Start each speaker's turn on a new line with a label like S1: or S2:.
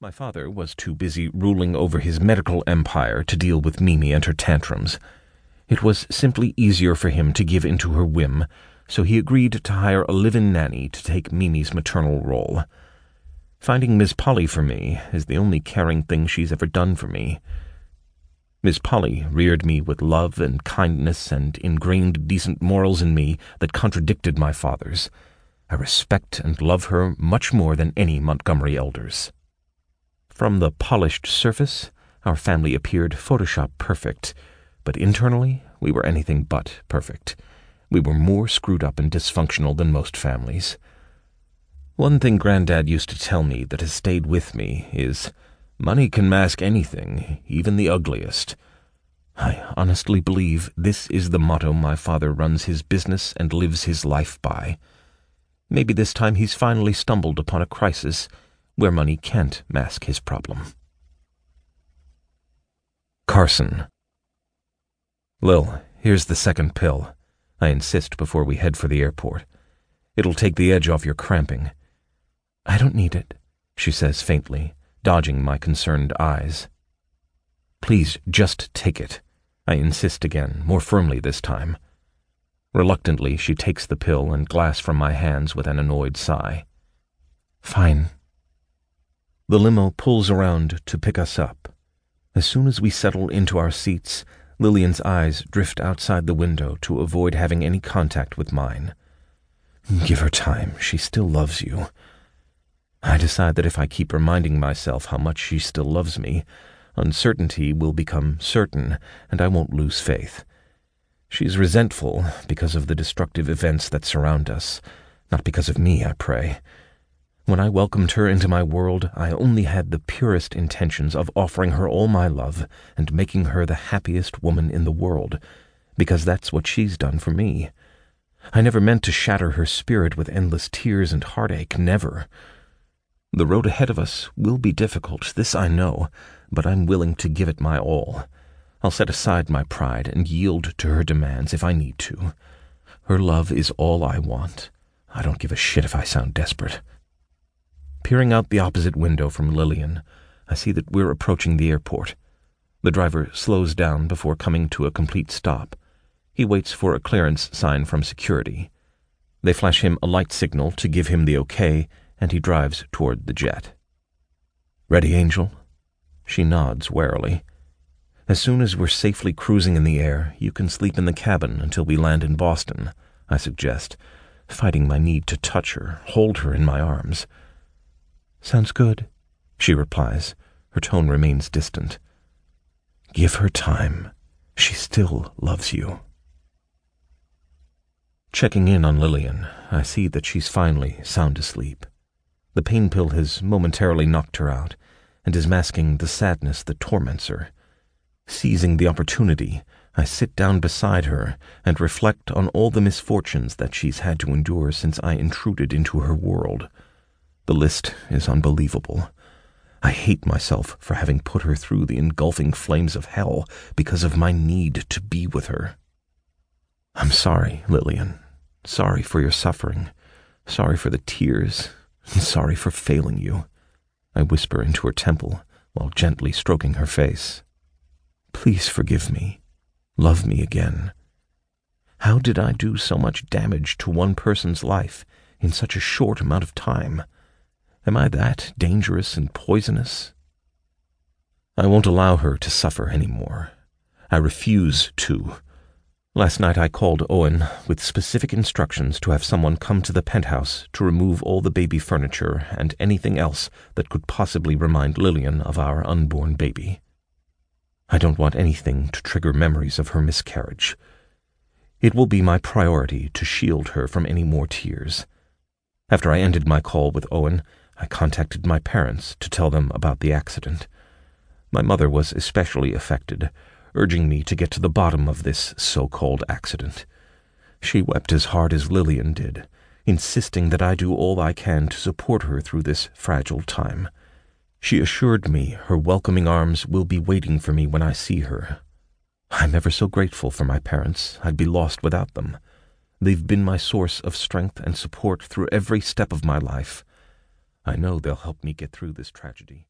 S1: My father was too busy ruling over his medical empire to deal with Mimi and her tantrums. It was simply easier for him to give in to her whim, so he agreed to hire a live-in nanny to take Mimi's maternal role. Finding Miss Polly for me is the only caring thing she's ever done for me. Miss Polly reared me with love and kindness and ingrained decent morals in me that contradicted my father's. I respect and love her much more than any Montgomery elders. From the polished surface, our family appeared Photoshop perfect, but internally, we were anything but perfect. We were more screwed up and dysfunctional than most families. One thing Granddad used to tell me that has stayed with me is money can mask anything, even the ugliest. I honestly believe this is the motto my father runs his business and lives his life by. Maybe this time he's finally stumbled upon a crisis where money can't mask his problem. Carson. Lil, here's the second pill. I insist before we head for the airport. It'll take the edge off your cramping. I don't need it, she says faintly, dodging my concerned eyes. Please, just take it. I insist again, more firmly this time. Reluctantly, she takes the pill and glass from my hands with an annoyed sigh. Fine. The limo pulls around to pick us up. As soon as we settle into our seats, Lillian's eyes drift outside the window to avoid having any contact with mine. Give her time. She still loves you. I decide that if I keep reminding myself how much she still loves me, uncertainty will become certain, and I won't lose faith. She's resentful because of the destructive events that surround us, not because of me, I pray. When I welcomed her into my world, I only had the purest intentions of offering her all my love and making her the happiest woman in the world, because that's what she's done for me. I never meant to shatter her spirit with endless tears and heartache, never. The road ahead of us will be difficult, this I know, but I'm willing to give it my all. I'll set aside my pride and yield to her demands if I need to. Her love is all I want. I don't give a shit if I sound desperate. Peering out the opposite window from Lillian, I see that we're approaching the airport. The driver slows down before coming to a complete stop. He waits for a clearance sign from security. They flash him a light signal to give him the okay, and he drives toward the jet. Ready, Angel? She nods warily. As soon as we're safely cruising in the air, you can sleep in the cabin until we land in Boston, I suggest, fighting my need to touch her, hold her in my arms. Sounds good, she replies. Her tone remains distant. Give her time. She still loves you. Checking in on Lillian, I see that she's finally sound asleep. The pain pill has momentarily knocked her out and is masking the sadness that torments her. Seizing the opportunity, I sit down beside her and reflect on all the misfortunes that she's had to endure since I intruded into her world. The list is unbelievable. I hate myself for having put her through the engulfing flames of hell because of my need to be with her. I'm sorry, Lillian. Sorry for your suffering. Sorry for the tears. Sorry for failing you. I whisper into her temple while gently stroking her face. Please forgive me. Love me again. How did I do so much damage to one person's life in such a short amount of time? Am I that dangerous and poisonous? I won't allow her to suffer any more. I refuse to. Last night I called Owen with specific instructions to have someone come to the penthouse to remove all the baby furniture and anything else that could possibly remind Lillian of our unborn baby. I don't want anything to trigger memories of her miscarriage. It will be my priority to shield her from any more tears. After I ended my call with Owen, I contacted my parents to tell them about the accident. My mother was especially affected, urging me to get to the bottom of this so-called accident. She wept as hard as Lillian did, insisting that I do all I can to support her through this fragile time. She assured me her welcoming arms will be waiting for me when I see her. I'm ever so grateful for my parents. I'd be lost without them. They've been my source of strength and support through every step of my life. I know they'll help me get through this tragedy.